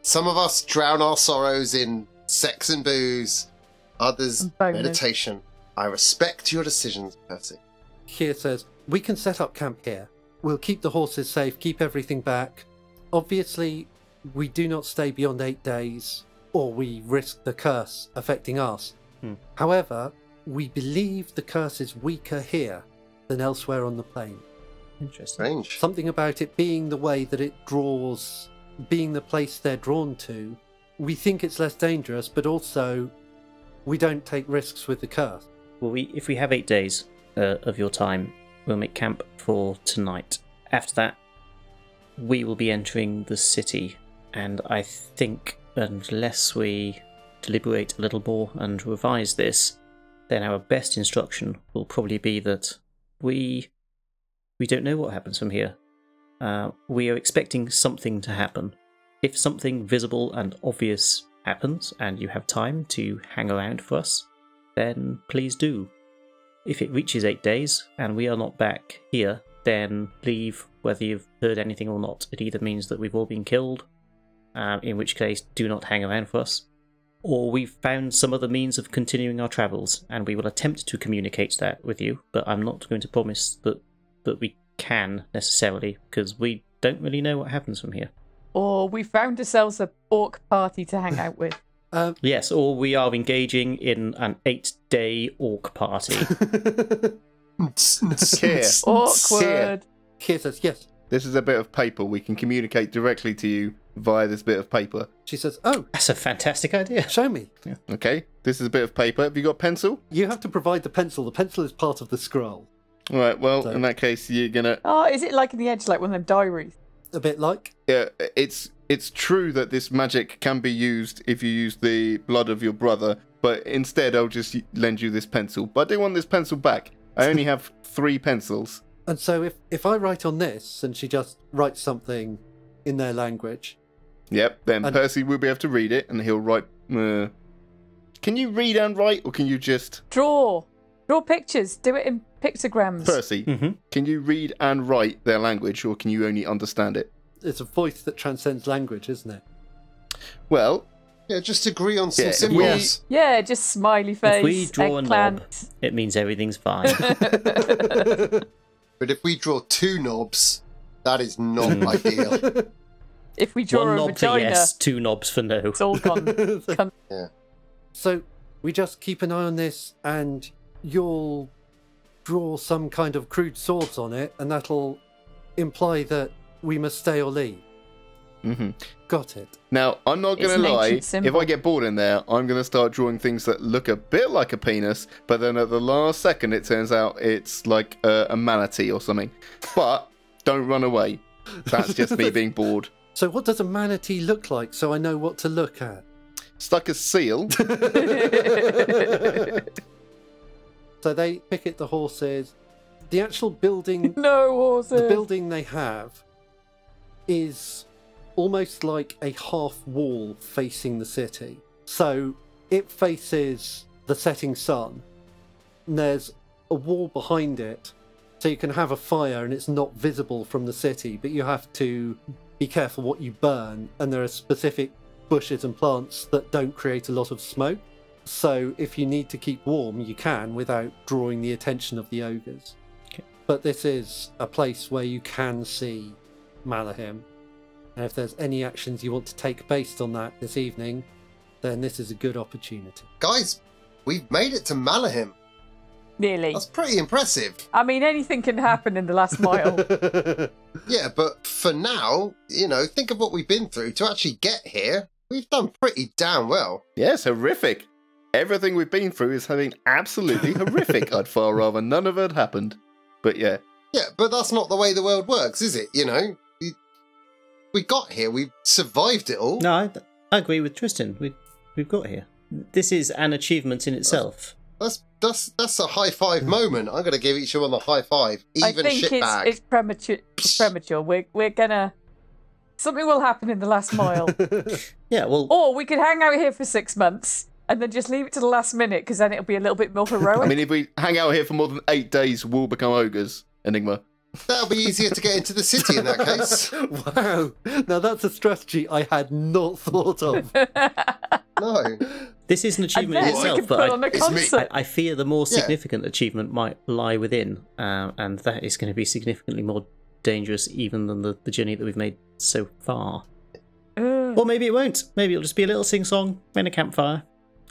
Some of us drown our sorrows in sex and booze, others, And boners. meditation. I respect your decisions, Percy. Kier says, We can set up camp here. We'll keep the horses safe, keep everything back. Obviously, we do not stay beyond eight days, or we risk the curse affecting us. Hmm. However, we believe the curse is weaker here than elsewhere on the plain. Interesting. Strange. Something about it being the way that it draws, being the place they're drawn to, we think it's less dangerous, but also we don't take risks with the curse. Well, we if we have eight days uh, of your time, we'll make camp for tonight. After that, we will be entering the city, and I think unless we deliberate a little more and revise this, then our best instruction will probably be that we we don't know what happens from here. Uh, we are expecting something to happen. If something visible and obvious happens, and you have time to hang around for us, then please do. If it reaches eight days and we are not back here, then leave whether you've heard anything or not. It either means that we've all been killed, um, in which case do not hang around for us, or we've found some other means of continuing our travels, and we will attempt to communicate that with you, but I'm not going to promise that, that we can necessarily, because we don't really know what happens from here. Or we found ourselves a orc party to hang out with. Um, Yes, or we are engaging in an eight day orc party. Here. Awkward. Kier says, yes. This is a bit of paper. We can communicate directly to you via this bit of paper. She says, oh, That's a fantastic idea. show me. Okay, this is a bit of paper. Have you got pencil? You have to provide the pencil. The pencil is part of the scroll. All right. Well, So- in that case, you're gonna. Oh, is it like in the edge, like one of them diaries? A bit like. Yeah, it's it's true that this magic can be used if you use the blood of your brother, but instead I'll just lend you this pencil. But I do want this pencil back. I only have three pencils. And so if, if I write on this and she just writes something in their language, Yep. Then And- Percy will be able to read it, and he'll write. Uh... Can you read and write, or can you just Draw. Draw pictures. Do it in pictograms. Percy? hmm Can you read and write their language, or can you only understand it? it's a voice that transcends language, isn't it? Well, Yeah, just agree on some Yeah, if symbols. Yeah, just smiley face. If we draw a knob, it means everything's fine. But if we draw two knobs, that is not ideal. If we draw One a knob for vagina, yes, two knobs for no. it's all gone. Cunt. so we just keep an eye on this and you'll draw some kind of crude swords on it and that'll imply that we must stay or leave. mhm. Got it. Now, I'm not going to lie. If. I get bored in there, I'm going to start drawing things that look a bit like a penis, but then at the last second, it turns out it's like a, a manatee or something. But don't run away. That's just me being bored. So what does a manatee look like so I know what to look at? Stuck a seal. So they picket the horses. The actual building no horses. the building they have is almost like a half wall facing the city. So it faces the setting sun. And there's a wall behind it, so you can have a fire and it's not visible from the city, but you have to be careful what you burn. And there are specific bushes and plants that don't create a lot of smoke. So if you need to keep warm, you can without drawing the attention of the ogres. But this is a place where you can see Malahim. And if there's any actions you want to take based on that this evening, then this is a good opportunity. Guys, we've made it to Malahim. Nearly. That's pretty impressive. I mean, anything can happen in the last mile. Yeah, but for now, you know, think of what we've been through to actually get here. We've done pretty damn well. yes, horrific. Everything we've been through is having absolutely horrific. I'd far rather none of it happened. But yeah, Yeah, but that's not the way the world works, is it? You know, we, we got here, we survived it all. No, I, I agree with Tristan. We, we've got here. This is an achievement in itself. That's that's that's a high five hmm. moment. I'm going to give each one a high five. Even I Even think it's shitbag. it's premature. It's premature. We're we're gonna something will happen in the last mile, Yeah, well, or we could hang out here for six months and then just leave it to the last minute because then it'll be a little bit more heroic. I mean, if we hang out here for more than eight days, we'll become ogres. Enigma. That'll be easier to get into the city in that case. wow. Now that's a strategy I had not thought of. No. this is an achievement in itself, but I, it's I, I fear the more Yeah. significant achievement might lie within, uh, and that is going to be significantly more dangerous even than the, the journey that we've made so far. Ugh. Or maybe it won't. Maybe it'll just be a little sing song in a campfire.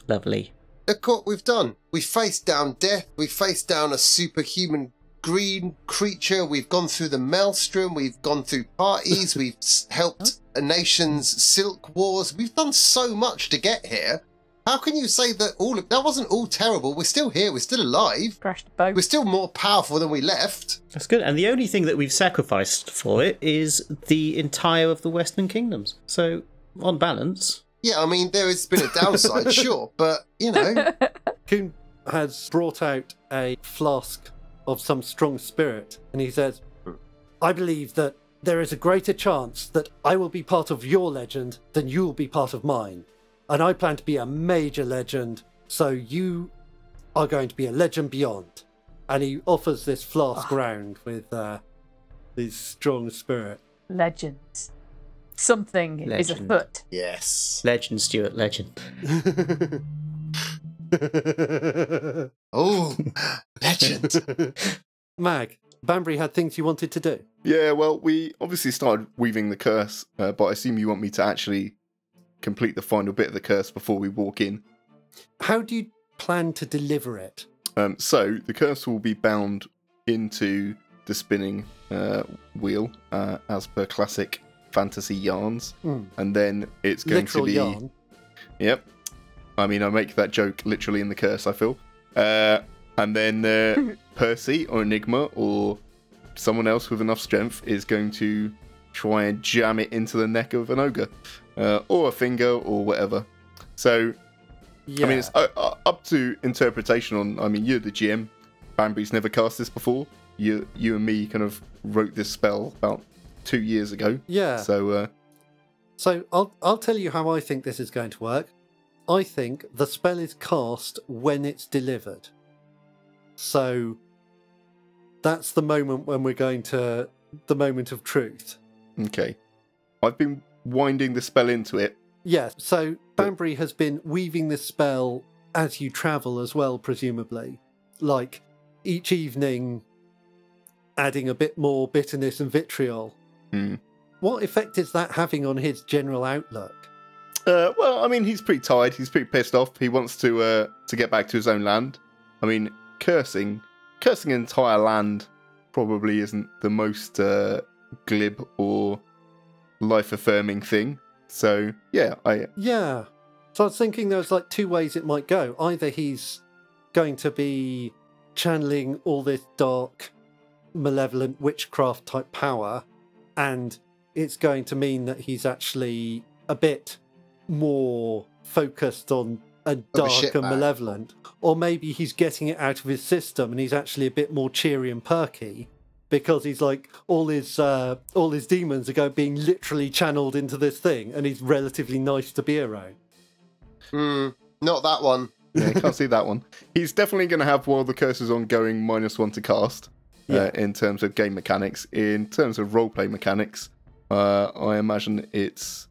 Lovely. Look what we've done. We faced down death. We faced down a superhuman green creature. We've gone through the maelstrom. We've gone through parties. We've helped a nation's silk wars. We've done so much to get here. How can you say that all of that wasn't all terrible? We're still here. We're still alive. Crashed a boat. We're still more powerful than we left. That's good. And the only thing that we've sacrificed for it is the entire of the Western Kingdoms. So, on balance, Yeah, I mean, there has been a downside, sure, but, you know, Kuhn has brought out a flask of some strong spirit, and he says, I believe that there is a greater chance that I will be part of your legend than you will be part of mine. And I plan to be a major legend, so you are going to be a legend beyond. And he offers this flask round with uh, this strong spirit. Legends. Something is Legend. afoot. yes. Legend, Stuart, legend. Oh, legend. Mag, Banbury had things you wanted to do. Yeah, well, we obviously started weaving the curse, uh, but I assume you want me to actually complete the final bit of the curse before we walk in. How do you plan to deliver it? Um, so the curse will be bound into the spinning uh, wheel, uh, as per classic fantasy yarns, Hmm. and then it's going Literal to be. yarn. Yep. I mean, I make that joke literally in the curse. I feel. Uh, and then uh, Percy or Enigma or someone else with enough strength is going to try and jam it into the neck of an ogre, uh, or a finger or whatever. So Yeah. I mean, it's uh, up to interpretation. On, I mean, you're the GM. Banbury's never cast this before. You, you and me kind of wrote this spell about two years ago. yeah. So, uh, So I'll I'll tell you how I think this is going to work. I think the spell is cast when it's delivered. So that's the moment when we're going to the moment of truth. okay. I've been winding the spell into it. Yeah, so Banbury has been weaving this spell as you travel as well, presumably. Like each evening adding a bit more bitterness and vitriol. Hmm. What effect is that having on his general outlook? Uh, well, I mean, he's pretty tired. He's pretty pissed off. He wants to uh, to get back to his own land. I mean, cursing, cursing an entire land probably isn't the most uh, glib or life affirming thing. So yeah, I Yeah. So I was thinking there was like two ways it might go. Either he's going to be channeling all this dark, malevolent witchcraft type power, and it's going to mean that he's actually a bit more focused on a dark and shitbag. malevolent. Or maybe he's getting it out of his system and he's actually a bit more cheery and perky because he's like all his uh, all his demons are going being literally channeled into this thing, and he's relatively nice to be around. Hmm, not that one. Yeah, I can't see that one. He's definitely going to have while the curse is ongoing minus one to cast. Yeah. Uh, in terms of game mechanics, in terms of roleplay mechanics, uh, I imagine it's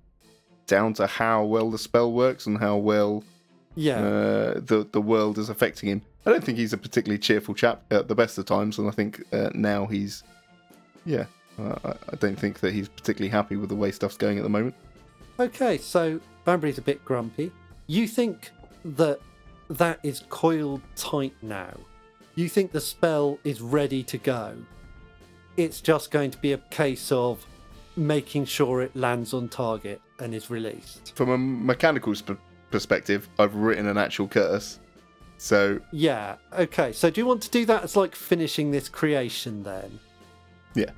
down to how well the spell works and how well Yeah, uh, the the world is affecting him. I don't think he's a particularly cheerful chap at the best of times, and I think uh, now he's, yeah, uh, I- I don't think that he's particularly happy with the way stuff's going at the moment. okay. So Banbury's a bit grumpy. You think that that is coiled tight now? You think the spell is ready to go? It's just going to be a case of making sure it lands on target and is released. From a mechanical sp- perspective, I've written an actual curse, so Yeah. Okay. So do you want to do that as like finishing this creation then? Yeah.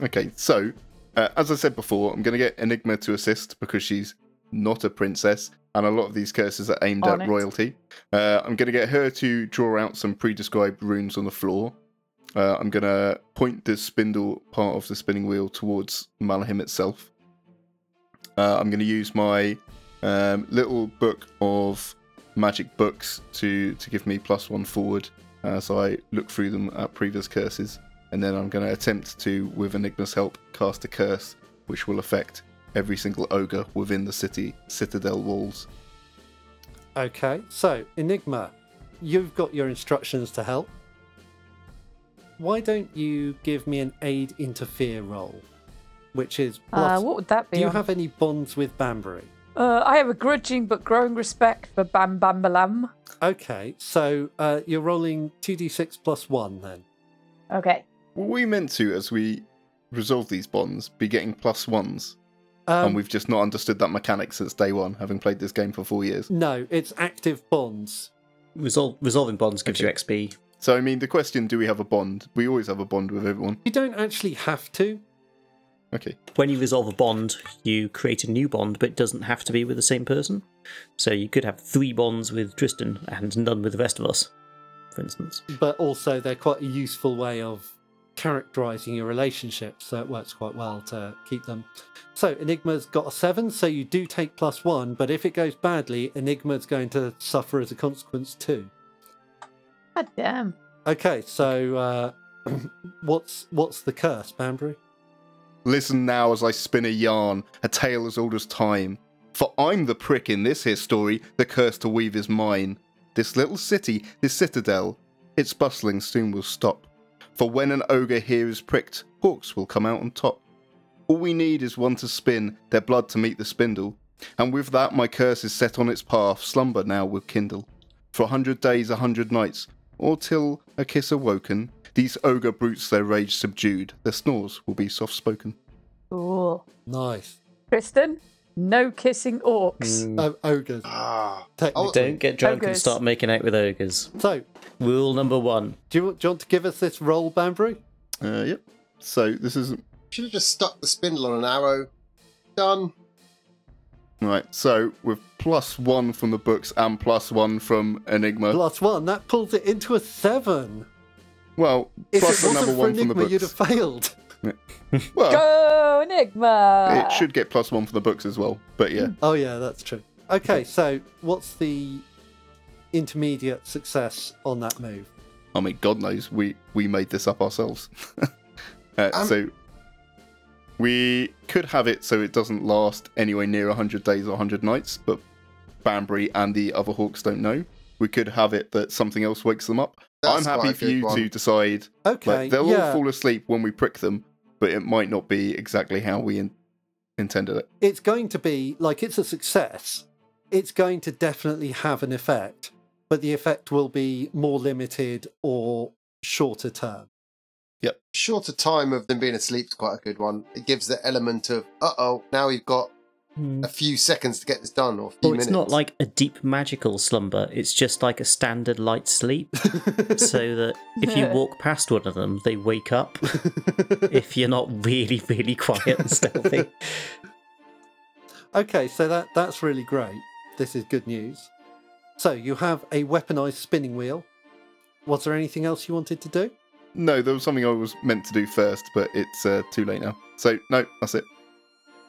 Okay, so uh, as I said before, I'm going to get Enigma to assist because she's not a princess, and a lot of these curses are aimed On at it. royalty. Uh, I'm going to get her to draw out some pre-described runes on the floor. Uh, I'm going to point the spindle part of the spinning wheel towards Malahim itself. Uh, I'm going to use my um, little book of magic books to to give me plus one forward as I look through them at previous curses and then I'm going to attempt to, with Enigma's help, cast a curse which will affect every single ogre within the city citadel walls. Okay, so Enigma, you've got your instructions to help. Why don't you give me an aid interfere roll, which is Uh, what would that be? do you on? have any bonds with Banbury? Uh, I have a grudging but growing respect for Bam Bam Balam. Okay, so uh, you're rolling two d six plus one then. Okay. Were we meant to, as we resolve these bonds, be getting plus ones? and Um, we've just not understood that mechanic since day one, having played this game for four years. no, it's active bonds. Resol- resolving bonds gives you XP. So, I mean, the question do we have a bond? We always have a bond with everyone. You don't actually have to. Okay. When you resolve a bond, you create a new bond, but it doesn't have to be with the same person. So you could have three bonds with Tristan and none with the rest of us, for instance. But also, they're quite a useful way of characterizing your relationship, so it works quite well to keep them. So, Enigma's got a seven, so you do take plus one, but if it goes badly, Enigma's going to suffer as a consequence too. God damn. Okay, so uh, what's what's the curse, Banbury? Listen now as I spin a yarn, a tale as old as time. For I'm the prick in this here story, the curse to weave is mine. This little city, this citadel, its bustling soon will stop. For when an ogre here is pricked, hawks will come out on top. All we need is one to spin, their blood to meet the spindle. And with that my curse is set on its path, slumber now will kindle. For a hundred days, a hundred nights, or till a kiss awoken, these ogre brutes their rage subdued, their snores will be soft spoken. Cool. Nice. Tristan, no kissing orcs. Mm, Oh, ogres. Ah. Technically. Don't get drunk and Ogres. start making out with ogres. So, Rule number one. do you, do you want to give us this roll, Banbury? Uh, yep. So this is Should have just stuck the spindle on an arrow. Done. right. So with plus one from the books and plus one from Enigma. Plus one. That pulls it into a seven. Well, If plus it another wasn't for one from the Enigma, you'd have failed. Well, Go, Enigma! it should get plus one from the books as well. But yeah, Oh yeah, that's true. Okay, so what's the intermediate success on that move? I mean, God knows we we made this up ourselves. uh, Um, so we could have it so it doesn't last anywhere near 100 days or 100 nights, but Banbury and the other hawks don't know. We could have it that something else wakes them up. That's I'm happy for you one. to decide Okay, Like, they'll yeah, all fall asleep when we prick them, but it might not be exactly how we in- intended it. it's going to be like it's a success. It's going to definitely have an effect, but the effect will be more limited or shorter term. Yep. Shorter time of them being asleep is quite a good one. It gives the element of, uh oh, now we've got Hmm. a few seconds to get this done, or a few Well, minutes. it's not like a deep magical slumber. It's just like a standard light sleep, so that if you walk past one of them, they wake up. if you're not really, really quiet and stealthy. Okay, so that that's really great. This is good news. So you have a weaponized spinning wheel. Was there anything else you wanted to do? No, there was something I was meant to do first, but it's uh, too late now. So, no, that's it.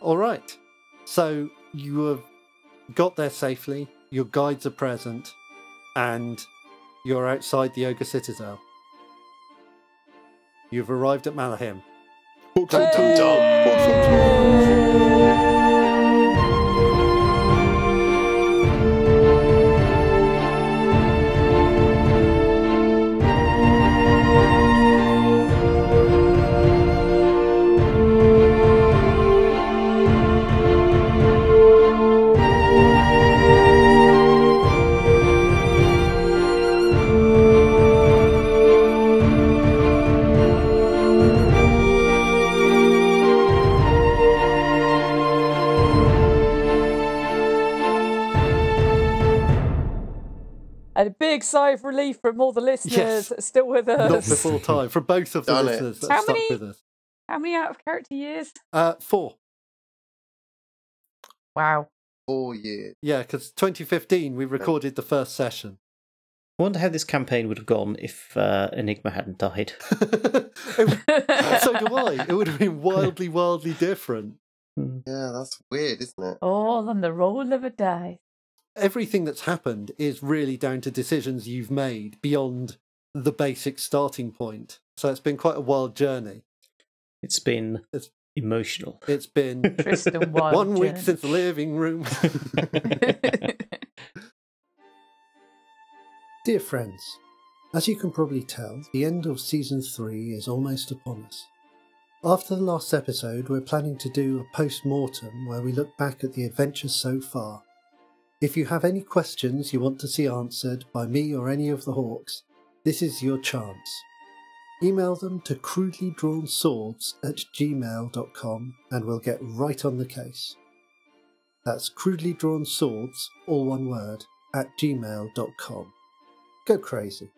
All right. So you have got there safely. Your guides are present, and you're outside the Ogre Citadel. You've arrived at Malahim. Dum, And a big sigh of relief from all the listeners Yes. still with us. Not us. before time for both of the Done listeners that How stuck many- with us. How many out of character years? Uh, four. Wow. Four years. Yeah, because 2015 we recorded the first session. I wonder how this campaign would have gone if uh, Enigma hadn't died. So do I. It would have been wildly, wildly different. Hmm. Yeah, that's weird, isn't it? All on the roll of a die. Everything that's happened is really down to decisions you've made beyond the basic starting point. So it's been quite a wild journey. It's been It's- emotional. It's been Tristan Wild. one week since the living room. Dear friends, as you can probably tell, the end of season 3 is almost upon us. After the last episode, we're planning to do a post mortem where we look back at the adventures so far. If you have any questions you want to see answered by me or any of the Hawks, this is your chance. Email them to crudelydrawn.swords at gmail.com and we'll get right on the case. That's crudelydrawn.swords, all one word, at gmail.com. Go crazy.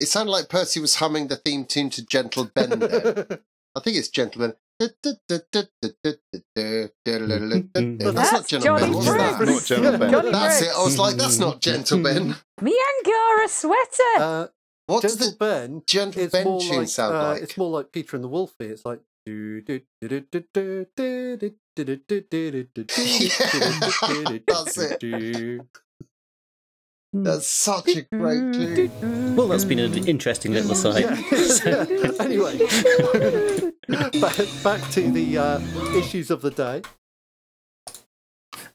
it sounded like Percy was humming the theme tune to Gentle Ben. There. I think it's Gentle Ben. That's not Gentle Ben. What's that? Not Gentle Ben. Johnny That's it. I was like, that's not Gentle Ben. Me Angara sweater. uh, What does Gentle the Ben. Gentle It's Ben more tune like sound uh, like? it's more like Peter and the Wolfie. It's like. do, do, do, do, do, do, do, do, do, do, do, do, do, do, Yeah, that's it. That's such a great tune. Well, that's been an interesting little aside. Yeah, yeah. Anyway, back, back to the uh, issues of the day.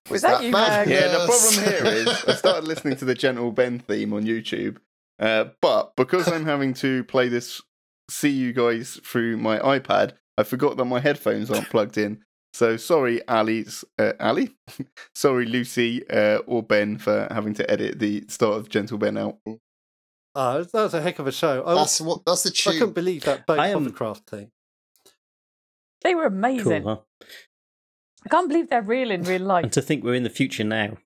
Was that that you, mad? Mag? Yeah, the problem here is I started listening to the Gentle Ben theme on YouTube, uh, but because I'm having to play this, see you guys through my iPad, I forgot that my headphones aren't plugged in. So sorry, Ali, uh, Ali, sorry, Lucy uh, or Ben for having to edit the start of Gentle Ben out. Uh, that was a heck of a show. I, That's what. That's the tune. I couldn't believe that boat I am- hovercraft thing. They were amazing. Cool, huh? I can't believe they're real in real life. And life. to think we're in the future now,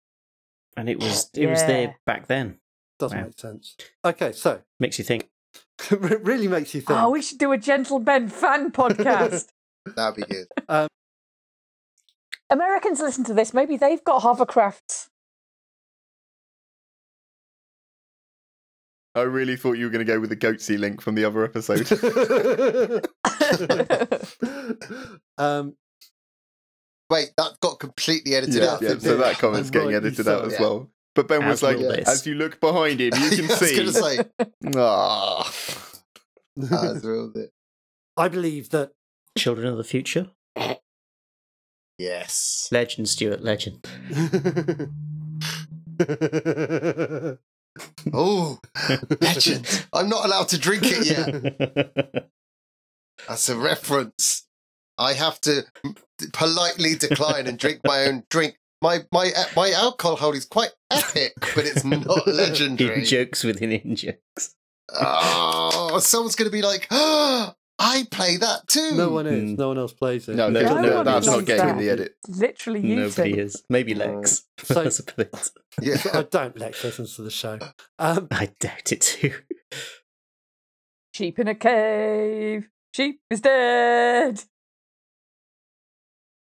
and it was it was there back then. Doesn't Wow. make sense. Okay, so Makes you think. it really makes you oh, think. Oh, we should do a Gentle Ben fan podcast. That'd be good. Um Americans listen to this. Maybe they've got hovercrafts. I really thought you were going to go with the goatse link from the other episode. um, Wait, that got completely edited yeah, out. yeah, so that comment's I'm getting rightly edited so, out as yeah. well. But Ben was like, will as you look behind him, you can Yeah, I was see. going to say. Ah. That's real bit. I believe that Children of the future. Yes. Legend, Stuart. Legend. Oh, legend. I'm not allowed to drink it yet. That's a reference. I have to politely decline and drink my own drink. My my uh, my alcohol hold is quite epic, but it's not legendary. in jokes within in jokes. Oh, someone's going to be like, oh, I play that too. no one is. Mm. No one else plays it. No, No, no, no, that's not getting in the edit. Literally you Nobody two. is. Maybe Lex. So- That's a bit. Yeah. I don't Lex listens to the show. Um, I doubt it too. Sheep in a cave. Sheep is dead.